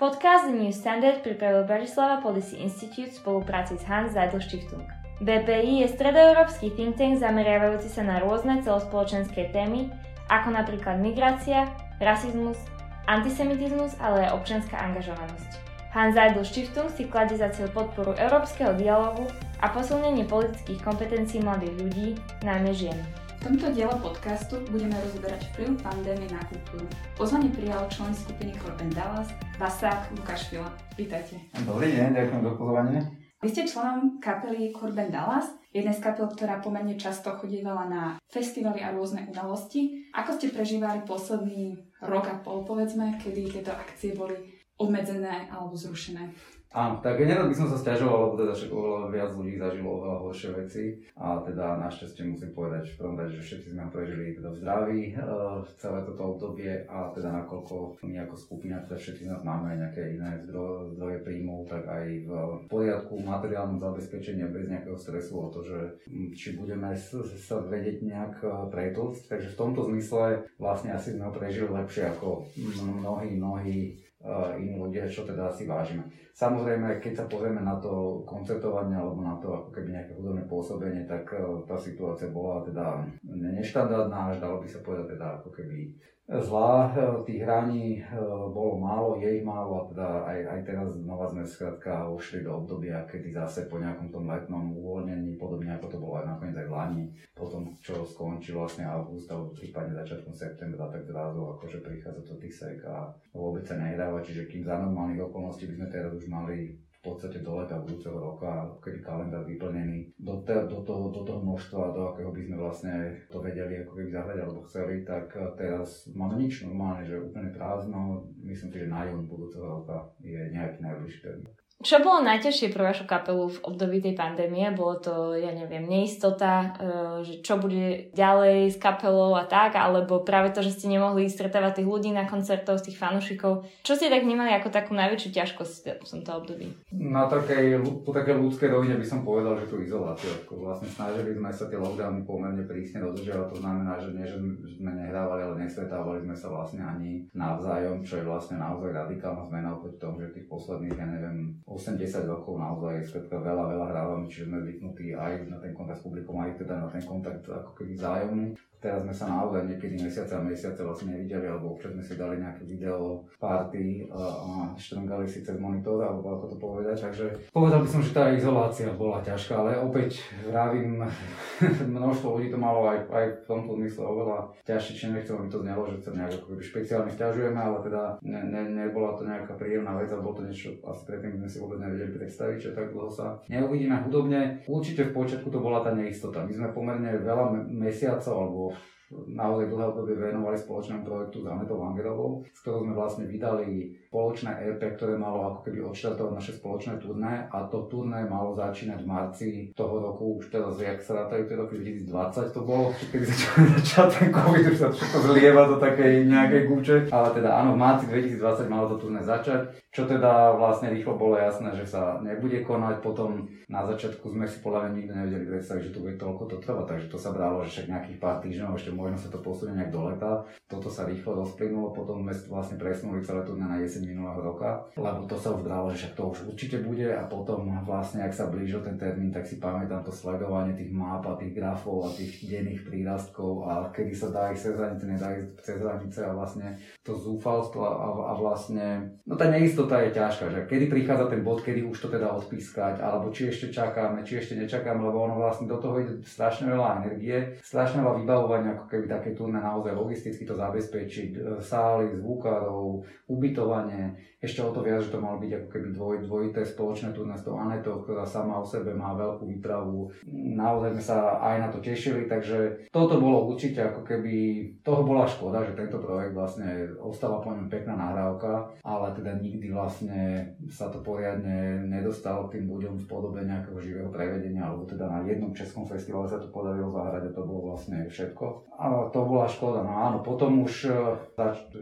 Podcast New Standard pripravil Bratislava Policy Institute v spolupráci s Hans Zeidel Stiftung. BPI je stredoeurópsky think tank zameriavajúci sa na rôzne celospoločenské témy, ako napríklad migrácia, rasizmus, antisemitizmus, ale aj občianská angažovanosť. Hans Zeidel Stiftung si kladie za cieľ podporu európskeho dialogu a posilnenie politických kompetencií mladých ľudí, najmä žien. V tomto diele podcastu budeme rozoberať vplyv pandémie na kultúru. Pozvanie prijal člen skupiny Corben Dallas, Vasák Lukáš Fila. Vítajte. Dobrý deň, ďakujem za pozvanie. Vy ste členom kapely Corben Dallas, jednej z kapel, ktorá pomerne často chodívala na festivaly a rôzne udalosti. Ako ste prežívali posledný rok a pol, povedzme, kedy tieto akcie boli obmedzené alebo zrušené? Áno, tak nerad by som sa stiažoval, lebo teda však oveľa viac ľudí zažilo oveľa horšie veci a teda našťastie musím povedať v prvom rade, že všetci sme prežili teda v zdraví uh, celé toto obdobie a teda nakoľko my ako skupina, teda všetci nás máme nejaké iné zdroje, príjmov, tak aj v poriadku materiálnom zabezpečení bez nejakého stresu o to, že hm, či budeme sa vedieť nejak e, pretlcť. Takže v tomto zmysle vlastne asi sme ho prežili lepšie ako mnohí, mnohí iní ľudia, čo teda si vážime. Samozrejme, keď sa pozrieme na to koncertovanie alebo na to ako keby nejaké hudobné pôsobenie, tak e, tá situácia bola teda neštandardná, dalo by sa povedať teda ako keby zlá. E, tých hraní e, bolo málo, je ich málo a teda aj, aj teraz znova sme skrátka ušli do obdobia, kedy zase po nejakom tom letnom uvoľnení, podobne ako to bolo aj nakoniec aj v Lani, potom čo skončí vlastne august alebo prípadne začiatkom septembra, tak zrazu akože prichádza to tisek a vôbec sa nehráva, čiže kým za normálnych okolností by sme teraz už mali v podstate do leta budúceho roka, kedy kalendár vyplnený do, te, do, toho, do toho množstva, do akého by sme vlastne to vedeli ako keby zahrať alebo chceli, tak teraz máme nič normálne, že úplne prázdno. Myslím si, že na jún budúceho roka je nejaký najbližší termín. Čo bolo najťažšie pre vašu kapelu v období tej pandémie? Bolo to, ja neviem, neistota, e, že čo bude ďalej s kapelou a tak, alebo práve to, že ste nemohli stretávať tých ľudí na koncertoch, tých fanúšikov. Čo ste tak vnímali ako takú najväčšiu ťažkosť v tomto období? Na takej, po takej ľudskej rovine by som povedal, že tú izoláciu. Vlastne snažili sme sa tie lockdowny pomerne prísne dodržiavať, to znamená, že nie, že sme nehrávali, ale nestretávali sme sa vlastne ani navzájom, čo je vlastne naozaj radikálna zmena oproti tomu, že tých posledných, ja neviem, 8-10 rokov naozaj skrátka veľa, veľa hrávame, čiže sme zvyknutí aj na ten kontakt s publikom, aj teda na ten kontakt ako keby vzájomný. Teraz sme sa naozaj niekedy mesiace a mesiace vlastne nevideli, alebo občas sme si dali nejaké video party a štrngali si cez monitor, alebo ako to povedať. Takže povedal by som, že tá izolácia bola ťažká, ale opäť vravím, množstvo ľudí to malo aj, aj v tomto zmysle oveľa ťažšie, či nechcem, aby to znelo, že sa nejak špeciálne stiažujeme, ale teda ne, ne, nebola to nejaká príjemná vec, alebo to niečo asi predtým sme si vôbec nevedeli predstaviť, že tak dlho sa neuvidíme hudobne. Určite v počiatku to bola tá neistota. My sme pomerne veľa mesiacov alebo people. Naozaj dlhé obdobie venovali spoločnému projektu s Anetou Langerovou, s ktorou sme vlastne vydali spoločné EP, ktoré malo ako keby odštartovať naše spoločné turné a to turné malo začínať v marci toho roku, už teraz, jak sa rátajú tie roky 2020 to bolo, kedy začal, začal ten COVID, už sa všetko zlieva do takej nejakej gúče, ale teda áno, v marci 2020 malo to turné začať, čo teda vlastne rýchlo bolo jasné, že sa nebude konať, potom na začiatku sme si podľa mňa nikto nevedeli predstaviť, že to bude toľko to trvať, takže to sa bralo, že však nejakých pár týždňov, ešte možno sa to posunie nejak do leta, toto sa rýchlo rozplynulo, potom sme vlastne presunuli celé turné na jeseň minulého roka, lebo to sa už bralo, že to už určite bude a potom vlastne, ak sa blížil ten termín, tak si pamätám to sledovanie tých map a tých grafov a tých denných prírastkov a kedy sa dá ísť cez hranice, nedá ísť cez hranice a vlastne to zúfalstvo a, a vlastne, no tá neistota je ťažká, že kedy prichádza ten bod, kedy už to teda odpískať, alebo či ešte čakáme, či ešte nečakáme, lebo ono vlastne do toho ide strašne veľa energie, strašne veľa vybavovania, ako keby také turné naozaj logisticky to zabezpečiť, e, sály, zvukárov, ubytovanie, ešte o to viac, že to malo byť ako keby dvoj, dvojité spoločné turné s tou Anetou, ktorá sama o sebe má veľkú výpravu. Naozaj sme sa aj na to tešili, takže toto bolo určite ako keby, toho bola škoda, že tento projekt vlastne ostala po ňom pekná nahrávka, ale teda nikdy vlastne sa to poriadne nedostalo k tým ľuďom v podobe nejakého živého prevedenia, alebo teda na jednom českom festivale sa to podarilo zahrať a to bolo vlastne všetko. To bola škoda, no áno, potom už eh,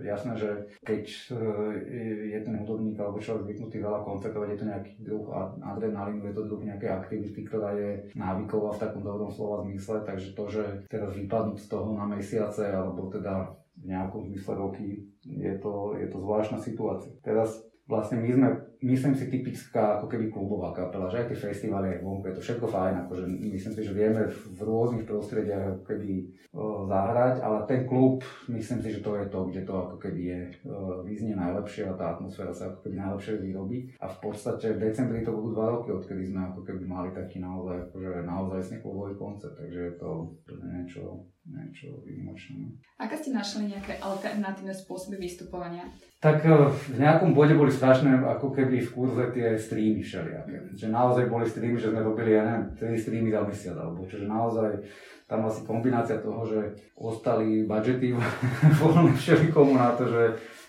jasné, že keď eh, je ten hudobník alebo človek zvyknutý veľa koncertovať, je to nejaký druh adrenalínu, je to druh nejakej aktivity, ktorá je návyková v takom dobrom slova zmysle, takže to, že teraz vypadnúť z toho na mesiace alebo teda v nejakom zmysle roky, je to, je to zvláštna situácia. Teraz vlastne my sme, myslím si, typická ako keby klubová kapela, že aj tie festivaly, aj vonku, je to všetko fajn, akože myslím si, že vieme v rôznych prostrediach ako keby o, zahrať, ale ten klub, myslím si, že to je to, kde to ako keby je, o, vyznie najlepšie a tá atmosféra sa ako keby najlepšie vyrobí. A v podstate v decembri to budú dva roky, odkedy sme ako keby mali taký naozaj, akože naozaj klubový koncept, takže je to niečo niečo výnimočné. Aké ste našli nejaké alternatívne spôsoby vystupovania? Tak e, v nejakom bode boli strašné, ako keby v kurze tie streamy všelijaké. Že naozaj boli streamy, že sme robili, ja neviem, 3 streamy za mesiac, alebo čiže naozaj tam asi kombinácia toho, že ostali budžety voľné všelikomu na to, že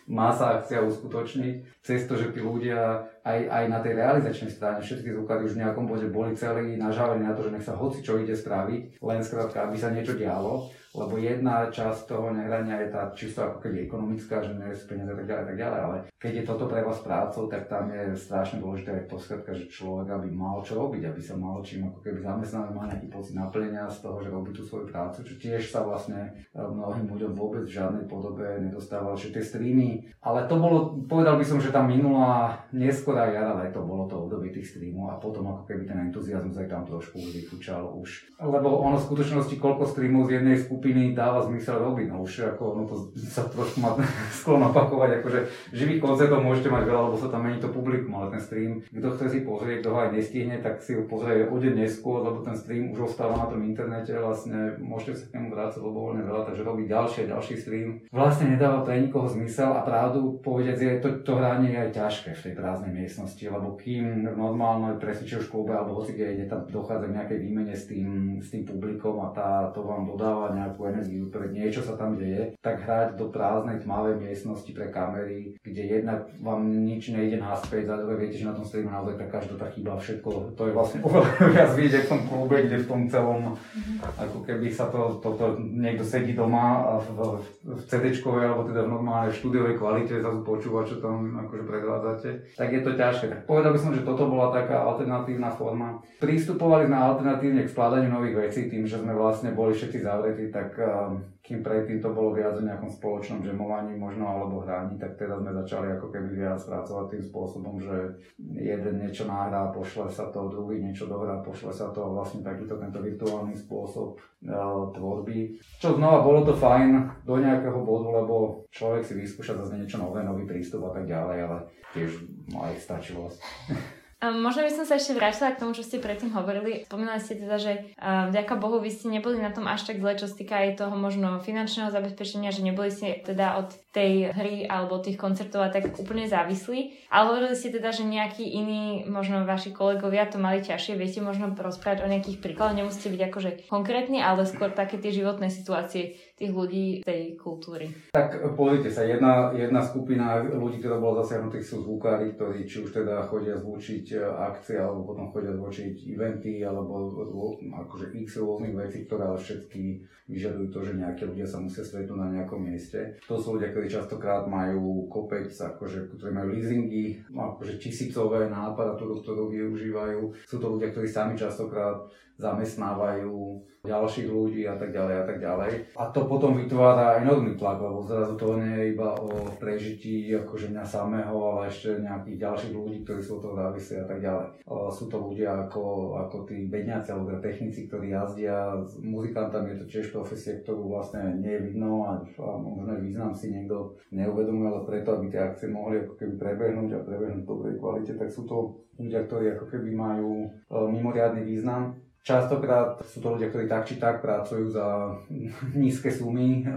má sa akcia uskutočniť, cez to, že tí ľudia aj, aj na tej realizačnej strane, všetky zvukári už v nejakom bode boli celí nažávení na to, že nech sa hoci čo ide spraviť, len skrátka, aby sa niečo dialo lebo jedna časť toho nehrania je tá čisto ako keby ekonomická, že nie sú peniaze a tak ďalej, tak ďalej, ale keď je toto pre vás prácou, tak tam je strašne dôležité aj to že človek aby mal čo robiť, aby sa mal čím ako keby zamestnaný, mal nejaký pocit naplnenia z toho, že robí tú svoju prácu, čo tiež sa vlastne e, mnohým ľuďom vôbec v žiadnej podobe nedostával, že tie streamy, ale to bolo, povedal by som, že tá minulá neskorá jara to bolo to obdobie tých streamov a potom ako keby ten entuziasmus aj tam trošku vyfúčal už. Lebo ono v skutočnosti koľko streamov z jednej skupiny skupiny dáva zmysel robiť. No už ako, no to sa trošku má sklon opakovať, akože živých koncertov môžete mať veľa, lebo sa tam mení to publikum, ale ten stream, kto chce si pozrieť, kto ho aj nestihne, tak si ho pozrie o deň neskôr, lebo ten stream už ostáva na tom internete, vlastne môžete sa k nemu vrácať voľne veľa, takže robiť ďalší a ďalší stream vlastne nedáva pre nikoho zmysel a pravdu povedať je, to, to hranie je aj ťažké v tej prázdnej miestnosti, lebo kým v normálnej presne už klube alebo hoci kde tam dochádza k nejakej výmene s tým, s tým publikom a tá, to vám dodáva nejakú energiu, pre niečo sa tam deje, tak hrať do prázdnej tmavej miestnosti pre kamery, kde jedna vám nič nejde naspäť, za druhé viete, že na tom streame naozaj tak každá tá chyba, všetko, to je vlastne oveľa viac vidieť v tom klube, kde v tom celom, ako keby sa to, toto niekto sedí doma a v, v cd alebo teda v normálnej štúdiovej kvalite sa počúva, čo tam akože predvádzate, tak je to ťažké. Tak povedal by som, že toto bola taká alternatívna forma. Pristupovali sme alternatívne k skladaniu nových vecí tým, že sme vlastne boli všetci zavretí, tak kým predtým to bolo viac o nejakom spoločnom žemovaní možno alebo hraní, tak teraz sme začali ako keby viac pracovať tým spôsobom, že jeden niečo nahrá, pošle sa to, druhý niečo dohrá, pošle sa to vlastne takýto tento virtuálny spôsob uh, tvorby. Čo znova bolo to fajn do nejakého bodu, lebo človek si vyskúša zase niečo nové, nový prístup a tak ďalej, ale tiež ich stačilo. Možno by som sa ešte vrátila k tomu, čo ste predtým hovorili. Spomínali ste teda, že vďaka Bohu vy ste neboli na tom až tak zle, čo týka aj toho možno finančného zabezpečenia, že neboli ste teda od tej hry alebo tých koncertov a tak úplne závislí. Ale hovorili ste teda, že nejakí iní, možno vaši kolegovia to mali ťažšie. Viete možno rozprávať o nejakých príkladoch, nemusíte byť akože konkrétni, ale skôr také tie životné situácie tých ľudí tej kultúry. Tak pozrite sa, jedna, jedna skupina ľudí, ktorá bola zasiahnutých sú zvukári, ktorí či už teda chodia zvučiť e, akcie, alebo potom chodia zvučiť eventy, alebo akože x rôznych vecí, ktoré ale všetky vyžadujú to, že nejaké ľudia sa musia stretnúť na nejakom mieste. To sú ľudia, ktorí častokrát majú kopec, akože, ktorí majú leasingy, akože tisícové na aparatúru, ktorú využívajú. Sú to ľudia, ktorí sami častokrát zamestnávajú ďalších ľudí a tak ďalej a tak ďalej. A to potom vytvára enormný tlak, lebo zrazu to nie je iba o prežití akože mňa samého, ale ešte nejakých ďalších ľudí, ktorí sú to závislí a tak ďalej. Sú to ľudia ako, ako tí bedňáci alebo teda technici, ktorí jazdia s muzikantami, je to tiež profesia, ktorú vlastne nie je vidno a, a možno význam si niekto neuvedomuje, ale preto, aby tie akcie mohli ako keby prebehnúť a prebehnúť v dobrej kvalite, tak sú to ľudia, ktorí ako keby majú e, mimoriadný význam Častokrát sú to ľudia, ktorí tak či tak pracujú za nízke sumy, e,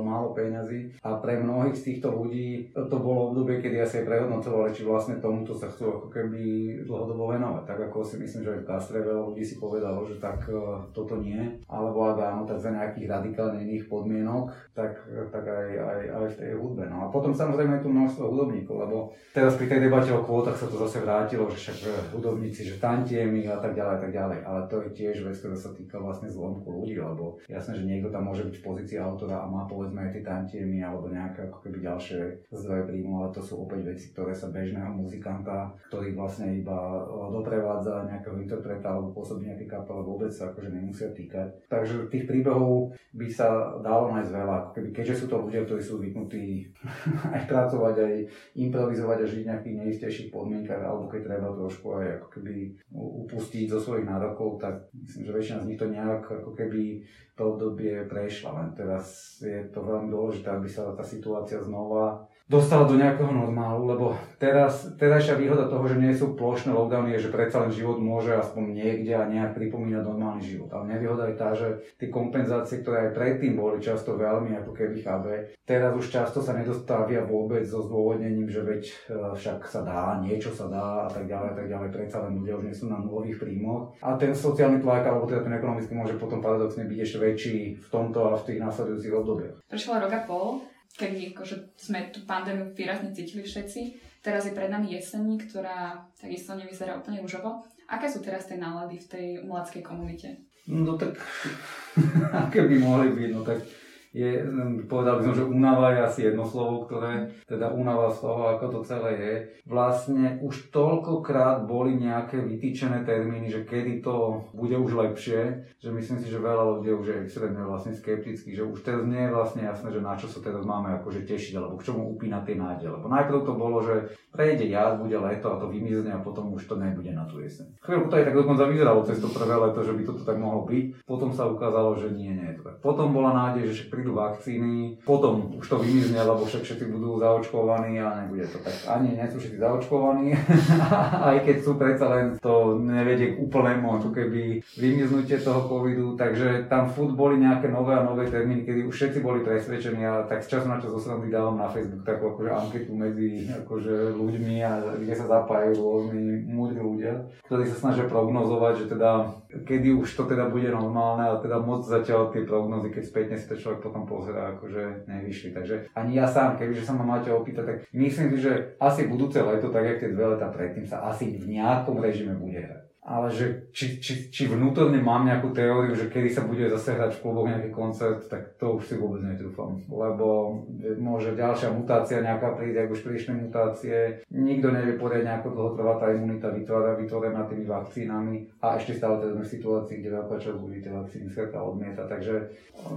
málo peňazí a pre mnohých z týchto ľudí to bolo obdobie, kedy asi aj prehodnocovali, či vlastne tomuto sa chcú ako keby dlhodobo venovať. Tak ako si myslím, že aj v Kastre veľa ľudí si povedalo, že tak e, toto nie, alebo ak áno, tak za nejakých radikálne iných podmienok, tak, tak aj, aj, aj v tej hudbe. No a potom samozrejme je tu množstvo hudobníkov, lebo teraz pri tej debate o kvótach sa to zase vrátilo, že však hudobníci, že tantiemi a tak ďalej, a tak ďalej. Ale to je tiež vec, ktorá sa týka vlastne zlomku ľudí, lebo jasné, že niekto tam môže byť v pozícii autora a má povedzme aj tie tantiemy alebo nejaké ako keby ďalšie zdroje príjmu, ale to sú opäť veci, ktoré sa bežného muzikanta, ktorý vlastne iba doprevádza nejakého interpreta alebo pôsobí nejaký kapel, vôbec sa akože nemusia týkať. Takže tých príbehov by sa dalo nájsť veľa, ako keby, keďže sú to ľudia, ktorí sú zvyknutí aj pracovať, aj improvizovať a žiť nejakých neistejších podmienkach, alebo keď treba trošku aj ako keby upustiť zo svojich nárokov, tak myslím, že väčšina z nich to nejak ako keby to obdobie prešla. Len teraz je to veľmi dôležité, aby sa tá situácia znova dostala do nejakého normálu, lebo teraz, terajšia výhoda toho, že nie sú plošné lockdowny, je, že predsa len život môže aspoň niekde a nejak pripomínať normálny život. Ale nevýhoda je tá, že tie kompenzácie, ktoré aj predtým boli často veľmi ako keby chábe, teraz už často sa nedostavia vôbec so zdôvodnením, že veď e, však sa dá, niečo sa dá a tak ďalej, a tak ďalej, predsa len ľudia už nie sú na nulových príjmoch. A ten sociálny tlak, alebo teda ten ekonomický môže potom paradoxne byť ešte väčší v tomto a v tých následujúcich obdobiach. Prešlo rok a pol, kedy akože sme tú pandémiu výrazne cítili všetci. Teraz je pred nami jeseň, ktorá takisto nevyzerá úplne rúžovo. Aké sú teraz tie nálady v tej umeleckej komunite? No tak, aké by mohli byť, no tak je, povedal by som, že únava je asi jedno slovo, ktoré, teda únava z toho, ako to celé je. Vlastne už toľkokrát boli nejaké vytýčené termíny, že kedy to bude už lepšie, že myslím si, že veľa ľudí už je extrémne vlastne skeptický, že už teraz nie je vlastne jasné, že na čo sa teraz máme akože tešiť, alebo k čomu upínať tie nádeje. Lebo najprv to bolo, že prejde jar, bude leto a to vymizne a potom už to nebude na tú jeseň. Chvíľku to aj tak dokonca vyzeralo cez to prvé leto, že by toto tak mohlo byť. Potom sa ukázalo, že nie, nie je to tak. Potom bola nádej, že prídu vakcíny, potom už to vymizne, lebo však všetci budú zaočkovaní a nebude to tak. Ani nie sú všetci zaočkovaní, aj keď sú predsa len to nevedie k úplnému ako keby vymiznutie toho covidu, takže tam furt boli nejaké nové a nové termíny, kedy už všetci boli presvedčení a tak z času na čas osrandy dávam na Facebook takú akože anketu medzi akože ľuďmi a kde sa zapájajú rôzni múdri ľudia, ktorí sa snažia prognozovať, že teda kedy už to teda bude normálne a teda moc zatiaľ tie prognozy, keď spätne si to človek potom pozerá, akože nevyšli. Takže ani ja sám, kebyže sa ma máte opýtať, tak myslím si, že asi budúce leto, tak jak tie dve leta predtým, sa asi v nejakom režime bude hrať ale že či, či, či vnútorne mám nejakú teóriu, že kedy sa bude zase hrať v kluboch nejaký koncert, tak to už si vôbec netrúfam. Lebo môže ďalšia mutácia nejaká prísť, ak už prišli mutácie, nikto nevie poriadne, ako dlho trvá tá imunita vytvára, vytvorená tými vakcínami a ešte stále teda sme v situácii, kde veľká časť ľudí tie vakcíny sveta odmieta. Takže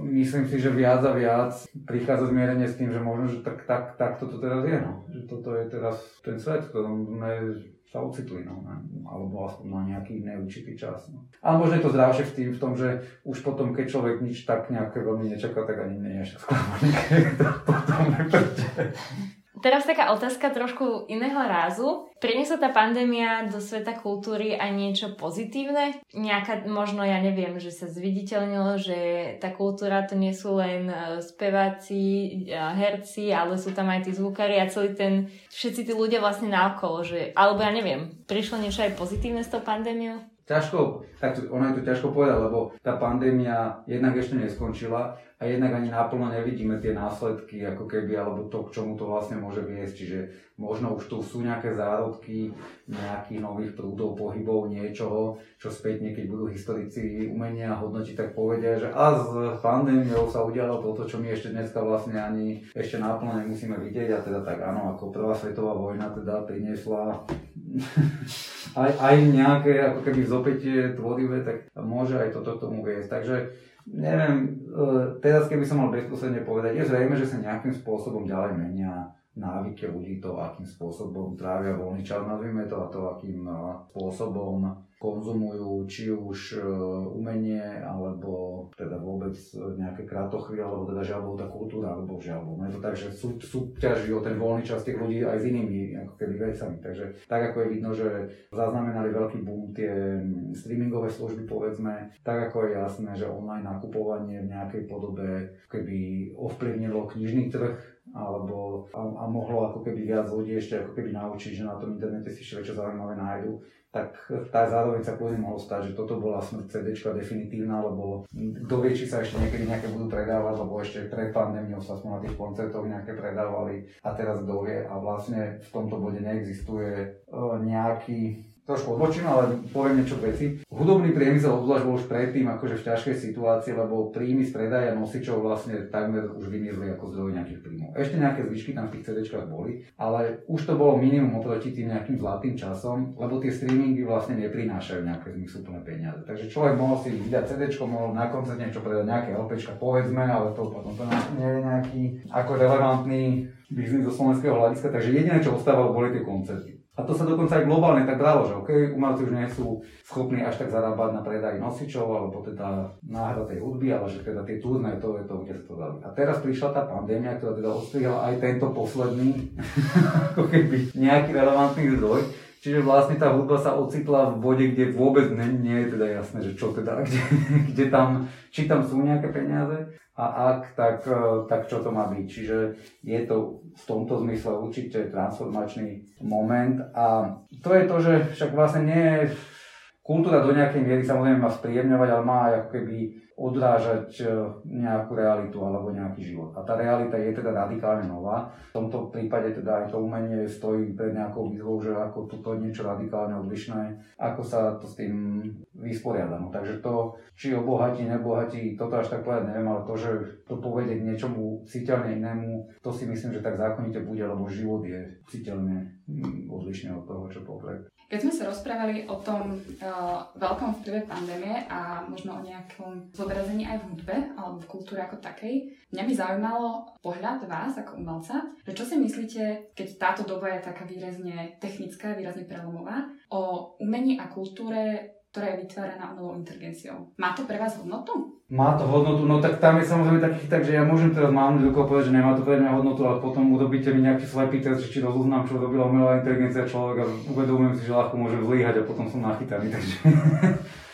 myslím si, že viac a viac prichádza zmierenie s tým, že možno, že tak, tak, tak toto teraz je. No. Že toto je teraz ten svet, v ktorom sa ocitli, no, alebo aspoň na nejaký neurčitý čas. No. Ale možno je to zdravšie v, tým, v tom, že už potom, keď človek nič tak nejaké veľmi nečaká, tak ani nie je sklamaný, keď to potom Teraz taká otázka trošku iného rázu. Priniesla tá pandémia do sveta kultúry aj niečo pozitívne? Nejaká, možno ja neviem, že sa zviditeľnilo, že tá kultúra to nie sú len e, speváci, e, herci, ale sú tam aj tí zvukári a celý ten, všetci tí ľudia vlastne naokolo, že, alebo ja neviem, prišlo niečo aj pozitívne s tou pandémiou? Ťažko, tak ono je to ťažko povedať, lebo tá pandémia jednak ešte neskončila a jednak ani náplno nevidíme tie následky, ako keby, alebo to, k čomu to vlastne môže viesť. Čiže možno už tu sú nejaké zárodky nejakých nových prúdov, pohybov, niečoho, čo späť keď budú historici umenia hodnotiť, tak povedia, že a s pandémiou sa udialo toto, čo my ešte dneska vlastne ani ešte náplno nemusíme vidieť. A teda tak áno, ako prvá svetová vojna teda priniesla aj, aj nejaké ako keby vzopätie tvorivé, tak môže aj toto tomu viesť. Takže neviem, e, teraz keby som mal bezprostredne povedať, je zrejme, že sa nejakým spôsobom ďalej menia návyky ľudí, to akým spôsobom trávia voľný čas, nazvime to, a to akým e, spôsobom konzumujú či už e, umenie, alebo teda vôbec nejaké krátochvy, alebo teda žiaľ tá kultúra, alebo žiaľ Je to sú, súťaží o ten voľný čas tých ľudí aj s inými ako keby vecami. Takže tak ako je vidno, že zaznamenali veľký boom tie streamingové služby, povedzme, tak ako je jasné, že online nakupovanie v nejakej podobe keby ovplyvnilo knižný trh, alebo a, a mohlo ako keby viac ľudí ešte ako keby naučiť, že na tom internete si ešte čo zaujímavé nájdu, tak tá zároveň sa kľudne mohlo stať, že toto bola smrť CD definitívna, lebo kto vie, či sa ešte niekedy nejaké budú predávať, lebo ešte pred pandémiou sa aspoň na tých koncertoch nejaké predávali a teraz kto vie a vlastne v tomto bode neexistuje nejaký trošku odbočím, ale poviem niečo veci. Hudobný priemysel obzvlášť bol už predtým akože v ťažkej situácii, lebo príjmy z predaja nosičov vlastne takmer už vymiezli ako zdroj nejakých príjmov. Ešte nejaké zvyšky tam v tých CD boli, ale už to bolo minimum oproti tým nejakým zlatým časom, lebo tie streamingy vlastne neprinášajú nejaké zmysluplné peniaze. Takže človek mohol si vydať CD, mohol na koncert niečo predať, nejaké LP, povedzme, ale to potom to nie je nejaký ako relevantný biznis zo slovenského hľadiska, takže jediné, čo ostávalo, boli tie koncerty. A to sa dokonca aj globálne tak bralo, že OK, umelci už nie sú schopní až tak zarábať na predaj nosičov alebo teda náhra tej hudby, ale že teda tie turné, to je to, kde sa to dali. A teraz prišla tá pandémia, ktorá teda ostrihla aj tento posledný, ako keby nejaký relevantný zdroj. Čiže vlastne tá hudba sa ocitla v bode, kde vôbec nie, nie je teda jasné, že čo teda, kde, kde tam, či tam sú nejaké peniaze a ak, tak, e, tak čo to má byť. Čiže je to v tomto zmysle určite transformačný moment a to je to, že však vlastne nie je kultúra do nejakej miery samozrejme má spríjemňovať, ale má ako keby odrážať e, nejakú realitu alebo nejaký život. A tá realita je teda radikálne nová. V tomto prípade teda aj to umenie stojí pred nejakou výzvou, že ako toto niečo radikálne odlišné, ako sa to s tým vysporiada. No, takže to, či obohatí, nebohatí, toto až tak povedať neviem, ale to, že to povedie k niečomu citeľne inému, to si myslím, že tak zákonite bude, lebo život je citeľne mm, odlišný od toho, čo popred. Keď sme sa rozprávali o tom uh, veľkom vplyve pandémie a možno o nejakom zobrazení aj v hudbe alebo v kultúre ako takej, mňa by zaujímalo pohľad vás ako umelca, že čo si myslíte, keď táto doba je taká výrazne technická, výrazne prelomová, o umení a kultúre ktorá je vytváraná umelou inteligenciou. Má to pre vás hodnotu? Má to hodnotu, no tak tam je samozrejme taký chyták, že ja môžem teraz mám do povedať, že nemá to pre mňa hodnotu, ale potom urobíte mi nejaký slepý test, či rozoznám, čo robila umelá inteligencia človek a uvedomujem si, že ľahko môže zlyhať a potom som nachytaný. Takže,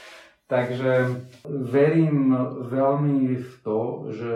takže verím veľmi v to, že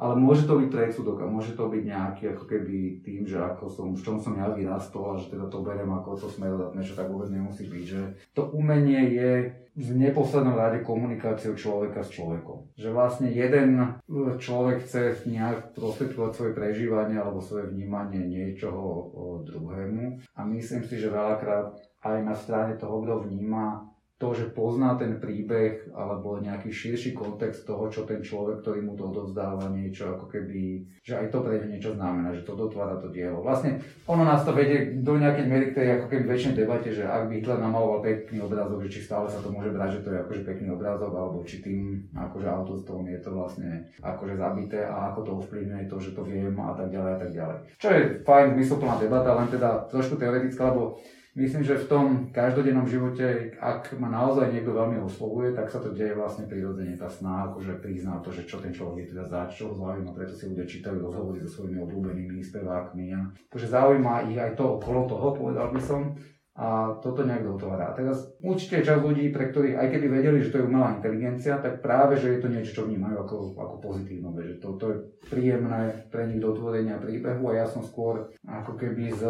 ale môže to byť predsudok a môže to byť nejaký ako keby tým, že ako som, v čom som ja vyrastol a že teda to berem ako to smerodatné, čo tak vôbec nemusí byť, že to umenie je v neposlednom rade komunikáciou človeka s človekom. Že vlastne jeden človek chce nejak prostredkovať svoje prežívanie alebo svoje vnímanie niečoho druhému a myslím si, že veľakrát aj na strane toho, kto vníma to, že pozná ten príbeh alebo nejaký širší kontext toho, čo ten človek, ktorý mu to odovzdáva niečo, ako keby, že aj to pre niečo znamená, že to dotvára to dielo. Vlastne ono nás to vedie do nejakej miery k tej ako keby väčšej debate, že ak by Hitler namaloval pekný obrázok, že či stále sa to môže brať, že to je akože pekný obrázok, alebo či tým akože autostrom je to vlastne akože zabité a ako to ovplyvňuje to, že to viem a tak ďalej a tak ďalej. Čo je fajn, zmysluplná debata, len teda trošku teoretická, lebo Myslím, že v tom každodennom živote, ak ma naozaj niekto veľmi oslovuje, tak sa to deje vlastne prirodzene. Tá sná, akože prizná to, že čo ten človek je teda za čo zaujíma, preto si ľudia čítajú rozhovory so svojimi obľúbenými spevákmi. A takže zaujíma ich aj to okolo toho, povedal by som. A toto nejak dotvára. A teraz určite časť ľudí, pre ktorých, aj keby vedeli, že to je umelá inteligencia, tak práve, že je to niečo, čo vnímajú ako, ako pozitívne, že to, to je príjemné pre nich dotvorenia príbehu a ja som skôr ako keby z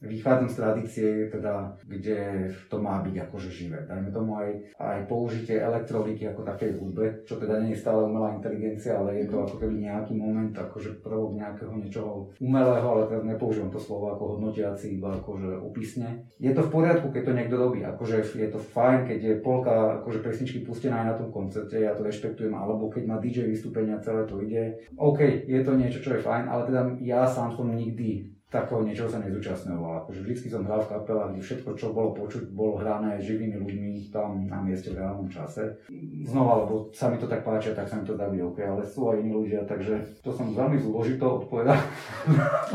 vychádzam z tradície, teda, kde to má byť akože živé. Dajme tomu aj, aj použitie elektroniky ako takej hudbe, čo teda nie je stále umelá inteligencia, ale je to ako keby nejaký moment, akože prvok nejakého niečoho umelého, ale teraz nepoužívam to slovo ako hodnotiaci, iba akože opisne. Je to v poriadku, keď to niekto robí, akože je to fajn, keď je polka akože pesničky pustená aj na tom koncerte, ja to rešpektujem, alebo keď má DJ vystúpenia, celé to ide. OK, je to niečo, čo je fajn, ale teda ja sám som nikdy takého niečoho sa nezúčastňoval. Akože vždy som hral v kapelách, kde všetko, čo bolo počuť, bolo hrané živými ľuďmi tam na mieste v reálnom čase. Znova, lebo sa mi to tak páči, tak sa mi to dá byť OK, ale sú aj iní ľudia, takže to som veľmi zložito odpovedal.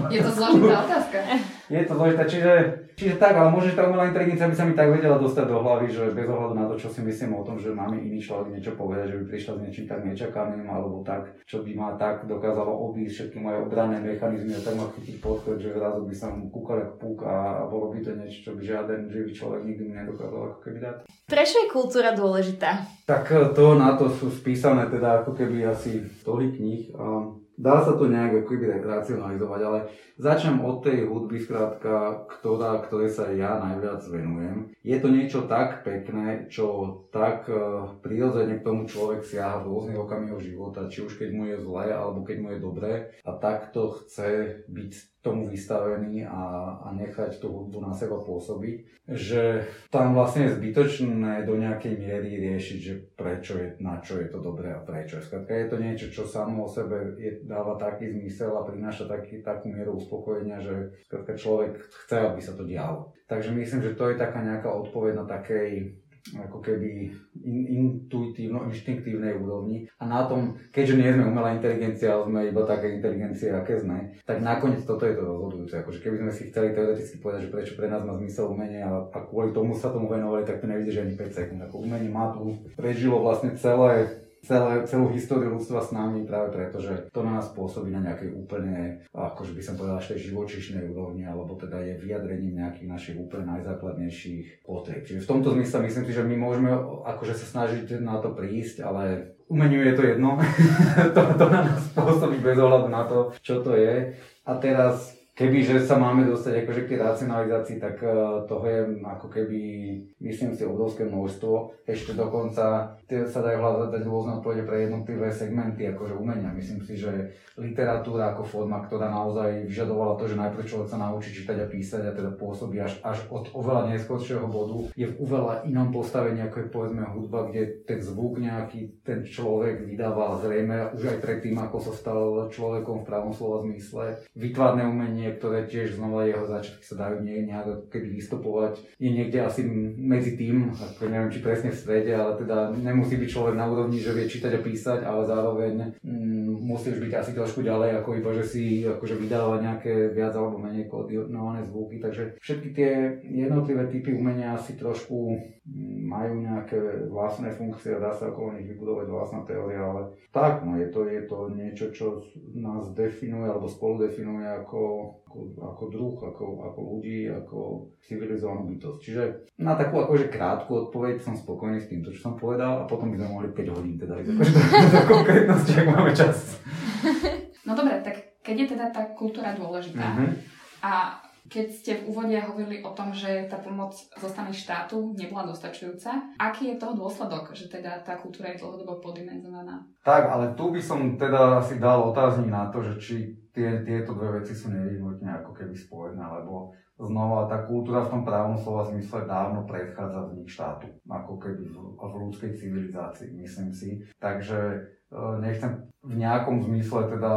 Je to zložitá otázka. Je to zložité, čiže, čiže tak, ale môže tá umelá inteligencia by sa mi tak vedela dostať do hlavy, že bez ohľadu na to, čo si myslím o tom, že máme iný človek niečo povedať, že by prišla s niečím tak nečakaným, alebo tak, čo by ma tak dokázalo obísť všetky moje obranné mechanizmy a tak ma chytiť podchod, že zrazu by som kúkal ako púk a, a bolo by to niečo, čo by žiaden živý človek nikdy nedokázal ako keby dať. Prečo je kultúra dôležitá? Tak to na to sú spísané teda ako keby asi stohy kníh. Um, dá sa to nejak ako keby racionalizovať, ale začnem od tej hudby, skrátka, ktorá, ktorej sa ja najviac venujem. Je to niečo tak pekné, čo tak uh, prirodzene k tomu človek siaha v rôznych okamihoch života, či už keď mu je zlé, alebo keď mu je dobré a takto chce byť tomu vystavený a, a nechať tú hudbu na seba pôsobiť, že tam vlastne je zbytočné do nejakej miery riešiť, že prečo je, na čo je to dobré a prečo. Skladka je to niečo, čo samo o sebe je, dáva taký zmysel a prináša taký, takú mieru uspokojenia, že skladka človek chce, aby sa to dialo. Takže myslím, že to je taká nejaká odpoveď na takej ako keby in, intuitívno, inštinktívnej úrovni. A na tom, keďže nie sme umelá inteligencia, ale sme iba také inteligencie, aké sme, tak nakoniec toto je to rozhodujúce. Akože keby sme si chceli teoreticky povedať, že prečo pre nás má zmysel umenie a, a kvôli tomu sa tomu venovali, tak to nevydrží ani 5 sekúnd. Ako umenie má tu, prežilo vlastne celé celé, celú históriu ľudstva s nami práve preto, že to na nás pôsobí na nejakej úplne, akože by som povedal, až tej živočišnej úrovni, alebo teda je vyjadrením nejakých našich úplne najzákladnejších potrieb. Čiže v tomto zmysle myslím si, že my môžeme akože sa snažiť na to prísť, ale umeniu je to jedno. to, to na nás pôsobí bez ohľadu na to, čo to je. A teraz Kebyže sa máme dostať akože k tej racionalizácii, tak uh, toho je ako keby, myslím si, obrovské množstvo. Ešte dokonca sa dajú hľadať rôzne odpovede pre jednotlivé segmenty akože umenia. Myslím si, že literatúra ako forma, ktorá naozaj vyžadovala to, že najprv človek sa naučí čítať a písať a teda pôsobí až, až od oveľa neskôršieho bodu, je v oveľa inom postavení, ako je povedzme hudba, kde ten zvuk nejaký ten človek vydával zrejme už aj predtým, ako sa stal človekom v pravom slova zmysle. Vytvárne umenie ktoré tiež znova jeho začiatky sa dajú nie, nejak keby vystupovať. Je niekde asi medzi tým, ako neviem či presne v strede, ale teda nemusí byť človek na úrovni, že vie čítať a písať, ale zároveň mm, už byť asi trošku ďalej, ako iba, že si akože vydáva nejaké viac alebo menej koordinované zvuky. Takže všetky tie jednotlivé typy umenia asi trošku mm, majú nejaké vlastné funkcie dá sa okolo nich vybudovať vlastná teória, ale tak, no je to, je to niečo, čo nás definuje alebo spolu definuje ako ako, ako druh, ako, ako ľudí, ako civilizovanú bytosť. Čiže na takú akože krátku odpoveď som spokojný s týmto, čo som povedal a potom by sme mohli 5 hodín teda ísť akože do konkrétnosti, ak máme čas. No dobre, tak keď je teda tá kultúra dôležitá mm-hmm. a keď ste v úvode hovorili o tom, že tá pomoc zo strany štátu nebola dostačujúca, aký je toho dôsledok, že teda tá kultúra je dlhodobo podimenzovaná? Tak, ale tu by som teda si dal otáznik na to, že či tie, tieto dve veci sú nevyhnutne ako keby spojené, lebo znova tá kultúra v tom právom slova zmysle dávno predchádza vznik štátu, ako keby v, v ľudskej civilizácii, myslím si. Takže e, nechcem v nejakom zmysle teda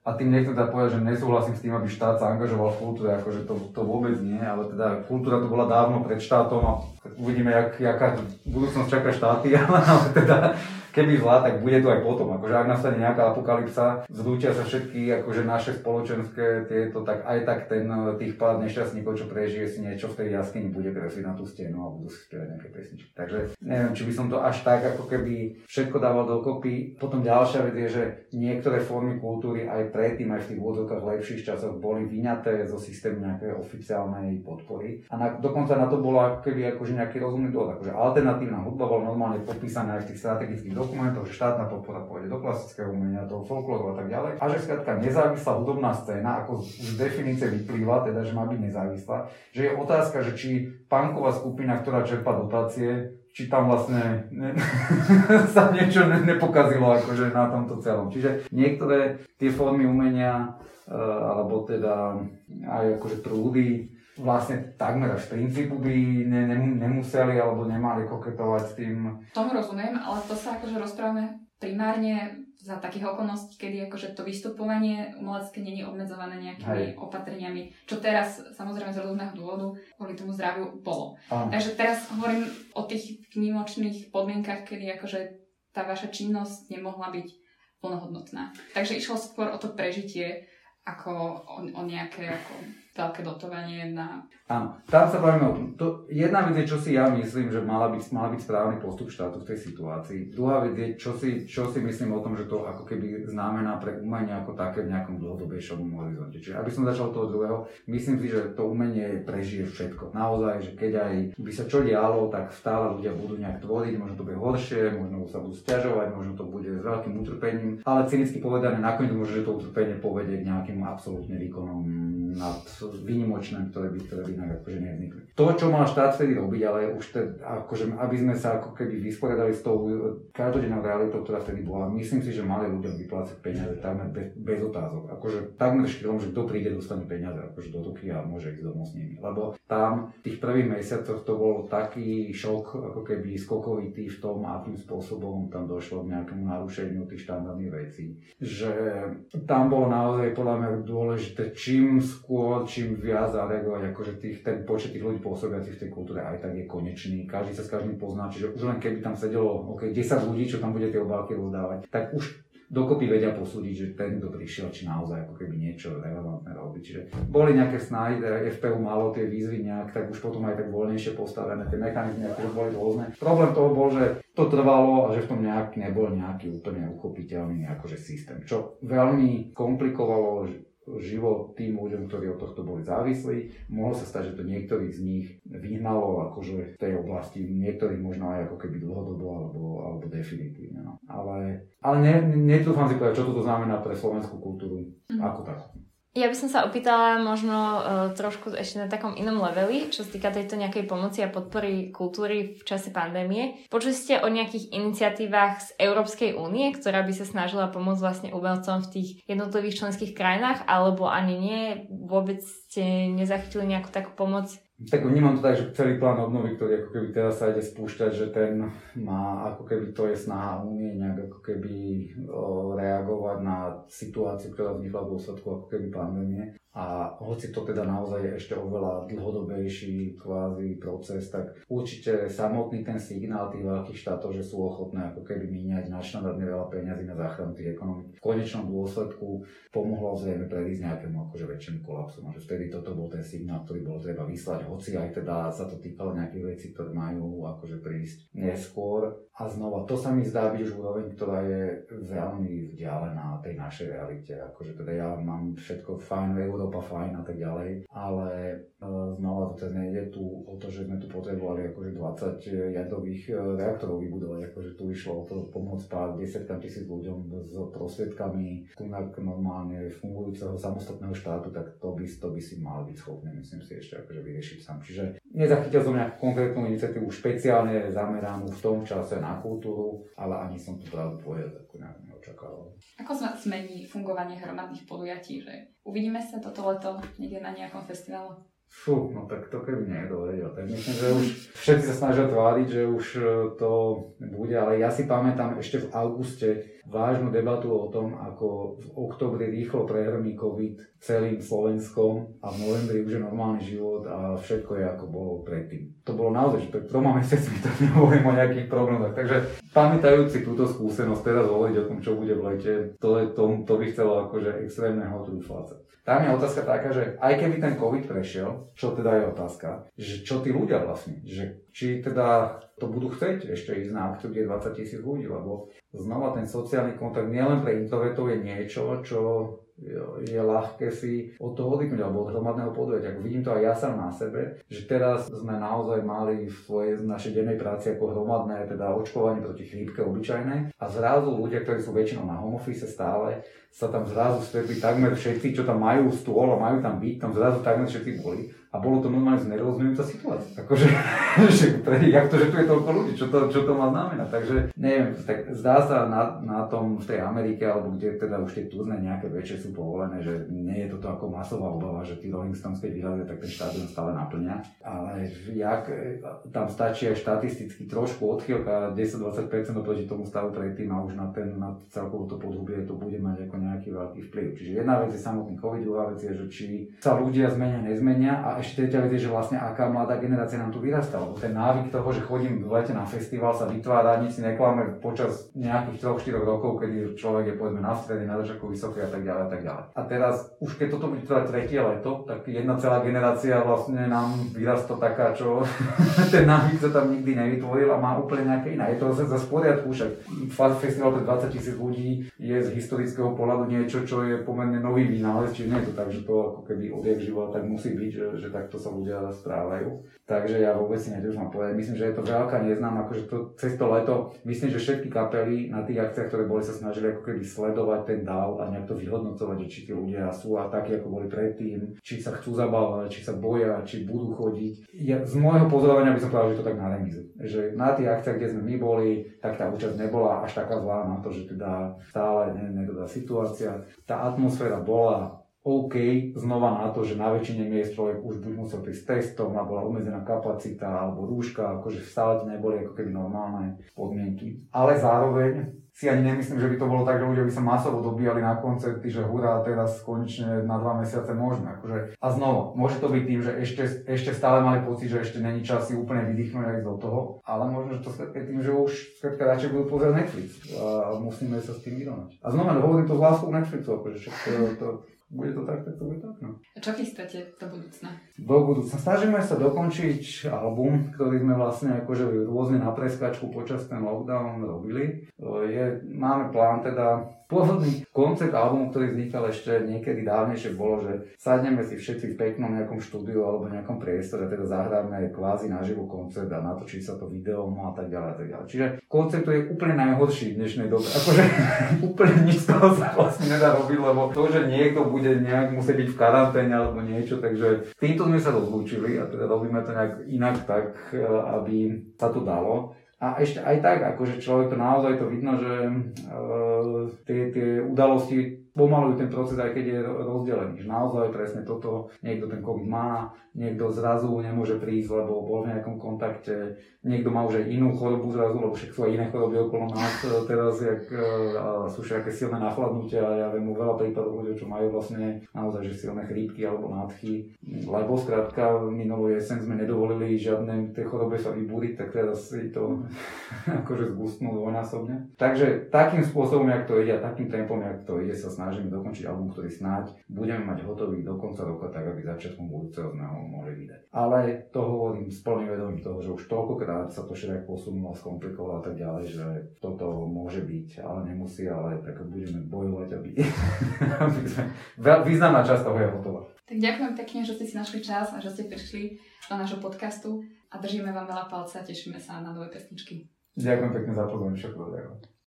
a tým nechcem teda povedať, že nesúhlasím s tým, aby štát sa angažoval v kultúre, akože to, to vôbec nie, ale teda kultúra to bola dávno pred štátom a uvidíme, jak, jaká budúcnosť čaká štáty, ale teda keby zlá, tak bude to aj potom. Akože ak nastane nejaká apokalypsa, zrútia sa všetky akože naše spoločenské tieto, tak aj tak ten tých pár nešťastníkov, čo prežije si niečo v tej jaskyni, bude kresliť na tú stenu a budú si spievať nejaké pesničky. Takže neviem, či by som to až tak ako keby všetko dával dokopy. Potom ďalšia vec je, že niektoré formy kultúry aj predtým, aj v tých úvodzovkách lepších časoch boli vyňaté zo systému nejakej oficiálnej podpory. A na, dokonca na to bolo ako keby akože nejaký rozumný dôvod. Akože alternatívna hudba bola normálne popísaná aj v tých strategických dokumentov, že štátna podpora pôjde do klasického umenia, do folklóru a tak ďalej. A že skrátka nezávislá hudobná scéna, ako z definície vyplýva, teda že má byť nezávislá, že je otázka, že či punková skupina, ktorá čerpa dotácie, či tam vlastne ne, sa niečo ne, nepokazilo akože na tomto celom. Čiže niektoré tie formy umenia, uh, alebo teda aj akože prúdy, vlastne takmer až z princípu by ne, ne, nemuseli alebo nemali koketovať s tým. Tomu rozumiem, ale to sa akože rozprávame primárne za takých okolností, kedy akože to vystupovanie umelecké není obmedzované nejakými Hej. opatreniami, čo teraz samozrejme z rozumného dôvodu kvôli tomu zdraviu bolo. Áno. Takže teraz hovorím o tých výnimočných podmienkach, kedy akože tá vaša činnosť nemohla byť plnohodnotná. Takže išlo skôr o to prežitie, ako o, o nejaké ako veľké dotovanie na... Áno, tam sa bavíme o tom. To, jedna vec je, čo si ja myslím, že mala byť, mala byť správny postup štátu v tej situácii. Druhá vec je, čo si, čo si myslím o tom, že to ako keby znamená pre umenie ako také v nejakom dlhodobejšom horizonte. Čiže aby som začal toho druhého, myslím si, že to umenie prežije všetko. Naozaj, že keď aj by sa čo dialo, tak stále ľudia budú nejak tvoriť, možno to bude horšie, možno sa budú stiažovať, možno to bude s veľkým utrpením, ale cynicky povedané, nakoniec môže, že to utrpenie povedie k nejakým absolútne výkonom nad výnimočné, ktoré by, ktoré by inak akože nevznikli. To, čo mal štát vtedy robiť, ale už te, akože, aby sme sa ako keby vysporiadali s tou každodennou realitou, ktorá vtedy bola, myslím si, že mali ľuďom vyplácať peniaze takmer bez, bez otázok. Akože takmer štýlom, že kto príde, dostane peniaze akože do ruky a môže ísť domov s nimi. Lebo tam v tých prvých mesiacoch to bol taký šok, ako keby skokovitý v tom, akým spôsobom tam došlo k nejakému narušeniu tých štandardných vecí. Že tam bolo naozaj podľa mňa dôležité, čím skôr, čím viac zareagovať, akože tých, ten počet tých ľudí pôsobiacich v tej kultúre aj tak je konečný, každý sa s každým pozná, čiže už len keby tam sedelo okay, 10 ľudí, čo tam bude tie obálky rozdávať, tak už dokopy vedia posúdiť, že ten, kto prišiel, či naozaj ako keby niečo relevantné robí. Čiže boli nejaké snahy, FPU malo tie výzvy nejak, tak už potom aj tak voľnejšie postavené, tie mechanizmy ako boli rôzne. Problém toho bol, že to trvalo a že v tom nejak, nebol nejaký úplne uchopiteľný akože systém, čo veľmi komplikovalo život tým ľuďom, ktorí od tohto boli závislí. Mohlo sa stať, že to niektorých z nich vyhnalo akože v tej oblasti, niektorých možno aj ako keby dlhodobo alebo, alebo definitívne. No. Ale, ale ne, netrúfam si povedať, čo toto znamená pre slovenskú kultúru mm. ako takú. Ja by som sa opýtala možno uh, trošku ešte na takom inom leveli, čo sa týka tejto nejakej pomoci a podpory kultúry v čase pandémie. Počuli ste o nejakých iniciatívach z Európskej únie, ktorá by sa snažila pomôcť vlastne umelcom v tých jednotlivých členských krajinách, alebo ani nie? Vôbec ste nezachytili nejakú takú pomoc tak vnímam to tak, že celý plán obnovy, ktorý ako keby teraz sa ide spúšťať, že ten má ako keby to je snaha únie nejak ako keby reagovať na situáciu, ktorá vznikla v dôsledku ako keby pandémie. A hoci to teda naozaj je ešte oveľa dlhodobejší kvázi proces, tak určite samotný ten signál tých veľkých štátov, že sú ochotné ako keby míňať naštandardne veľa peniazy na záchranu tých ekonomik. V konečnom dôsledku pomohlo zrejme predísť nejakému akože väčšiemu kolapsu. Že vtedy toto bol ten signál, ktorý bolo treba vyslať, hoci aj teda sa to týkalo nejakých vecí, ktoré majú akože prísť neskôr. A znova, to sa mi zdá byť už úroveň, ktorá je veľmi vzdialená tej našej realite. Akože teda ja mám všetko fajn Európa fajn a tak ďalej, ale uh, znova to teda nejde tu o to, že sme tu potrebovali akože 20 jadrových uh, reaktorov vybudovať, akože tu išlo o to pomôcť pár desiatkám tisíc ľuďom s prostriedkami. Inak normálne fungujúceho samostatného štátu, tak to by, to by si mal byť schopný, myslím si, ešte akože vyriešiť sám. Čiže nezachytil som nejakú konkrétnu iniciatívu špeciálne zameranú v tom čase na kultúru, ale ani som tu pravdu povedať, ako neočakával. Ako sa zmení fungovanie hromadných podujatí, že uvidíme sa toto leto niekde na nejakom festivalu? Fú, no tak to keby niekto vedel. Tak myslím, že už všetci sa snažia tváriť, že už e, to bude, ale ja si pamätám ešte v auguste vážnu debatu o tom, ako v oktobri rýchlo prehrmí COVID celým Slovenskom a v novembri už je normálny život a všetko je ako bolo predtým. To bolo naozaj, že pred troma mesiacmi to nehovorím o nejakých problémoch. Takže pamätajúci túto skúsenosť teraz hovoriť o tom, čo bude v lete, to, je to, to by chcelo akože extrémneho trúfláca. Tam je otázka taká, že aj keby ten COVID prešiel, čo teda je otázka, že čo tí ľudia vlastne, že či teda to budú chcieť ešte ísť na akciu, kde je 20 tisíc ľudí, lebo znova ten sociálny kontakt nielen pre introvertov je niečo, čo je ľahké si od toho oddychnúť alebo od hromadného podujatia. Vidím to aj ja sám na sebe, že teraz sme naozaj mali v svojej našej dennej práci ako hromadné teda očkovanie proti chrípke obyčajné a zrazu ľudia, ktorí sú väčšinou na home office stále, sa tam zrazu stretli takmer všetci, čo tam majú stôl a majú tam byť, tam zrazu takmer všetci boli a bolo to normálne znerozumujúca situácia. Akože, že jak to, že tu je toľko ľudí, čo to, čo to má znamená. Takže neviem, tak zdá sa na, na tom v tej Amerike, alebo kde teda už tie turné nejaké väčšie sú povolené, že nie je toto ako masová obava, že tí Rolling Stones keď vyrazia, tak ten štádion stále naplňa. Ale jak, tam stačí aj štatisticky trošku odchýlka 10-20% oproti tomu stavu predtým a už na, ten, na celkovo to podhubie to bude mať ako nejaký veľký vplyv. Čiže jedna vec je samotný COVID, druhá vec je, že či sa ľudia zmenia, nezmenia a ešte tretia vec je, že vlastne aká mladá generácia nám tu vyrastá, lebo ten návyk toho, že chodím v lete na festival sa vytvára, nič si neklame počas nejakých 3-4 rokov, kedy človek je povedzme na strede, na držaku vysoký a tak ďalej tak ďalej. A teraz už keď toto bude trvať tretie leto, tak jedna celá generácia vlastne nám vyrastá taká, čo ten návyk sa tam nikdy nevytvoril a má úplne nejaké iné. Je to zase zase poriadku, však festival pre 20 tisíc ľudí je z historického pohľadu niečo, čo je pomerne nový vynález, čiže nie je to tak, že to ako keby odjak život tak musí byť, že, že takto sa ľudia správajú. Takže ja vôbec si netrúfam povedať. Myslím, že je to veľká neznám, akože to, cez to leto, myslím, že všetky kapely na tých akciách, ktoré boli, sa snažili ako keby sledovať ten dáv a nejak to vyhodnocovať, že či tí ľudia sú a takí, ako boli predtým, či sa chcú zabávať, či sa boja, či budú chodiť. Ja, z môjho pozorovania by som povedal, že to tak na remizu. Že na tých akciách, kde sme my boli, tak tá účasť nebola až taká zlá na to, že teda stále ne, ne, situácia. Tá atmosféra bola OK znova na to, že na väčšine miest človek už buď musel prísť testom, alebo bola obmedzená kapacita, alebo rúška, akože stále to neboli ako keby normálne podmienky. Ale zároveň si ani nemyslím, že by to bolo tak, že ľudia by sa masovo dobíjali na koncerty, že hurá, teraz konečne na dva mesiace môžeme. Akože. A znova, môže to byť tým, že ešte, ešte stále mali pocit, že ešte není čas si úplne vydýchnuť aj do toho, ale možno, že to je tým, že už skrátka radšej budú pozerať Netflix a musíme sa s tým vyrovnať. A znova, hovorím to s láskou Netflixu, akože to, to, bude to tak, tak to bude tak. No. Čo chystáte do budúcna? Do budúcna. Snažíme sa dokončiť album, ktorý sme vlastne akože rôzne na preskačku počas ten lockdown robili. Je, máme plán teda Pôvodný koncept albumu, ktorý vznikal ešte niekedy dávnejšie, bolo, že sadneme si všetci v peknom nejakom štúdiu alebo nejakom priestore, teda zahráme kvázi naživo koncert a natočí sa to video a tak ďalej a tak ďalej. Čiže koncept je úplne najhorší v dnešnej dobe. Akože úplne nič z toho sa vlastne nedá robiť, lebo to, že niekto bude nejak musieť byť v karanténe alebo niečo, takže týmto sme sa rozlúčili a teda robíme to nejak inak tak, aby sa to dalo. A ešte aj tak, akože človek to naozaj to vidno, že uh, tie, tie udalosti pomalujú ten proces, aj keď je rozdelený. Že naozaj presne toto, niekto ten COVID má, niekto zrazu nemôže prísť, lebo bol v nejakom kontakte, niekto má už aj inú chorobu zrazu, lebo však sú aj iné choroby okolo nás e, teraz, jak, e, sú všetké silné nachladnutia, ja viem o veľa prípadov ľudia, čo majú vlastne naozaj že silné chrípky alebo nádchy, lebo skrátka minulú jeseň sme nedovolili žiadne tej chorobe sa vybúriť, tak teraz si to akože zgustnú dvojnásobne. Takže takým spôsobom, jak to ide a takým tempom, jak to ide, sa snažíme dokončiť album, ktorý snáď budeme mať hotový do konca roka, tak aby začiatkom budúceho sme ho mohli vydať. Ale to hovorím s plným vedomím toho, že už toľkokrát sa to všetko posunulo, skomplikovalo a tak ďalej, že toto môže byť, ale nemusí, ale tak budeme bojovať, aby, aby sme... Významná časť toho je hotová. Tak ďakujem pekne, že ste si našli čas a že ste prišli do nášho podcastu a držíme vám veľa palca a tešíme sa na nové pesničky. Ďakujem pekne za pozornosť, všetko ďakujem.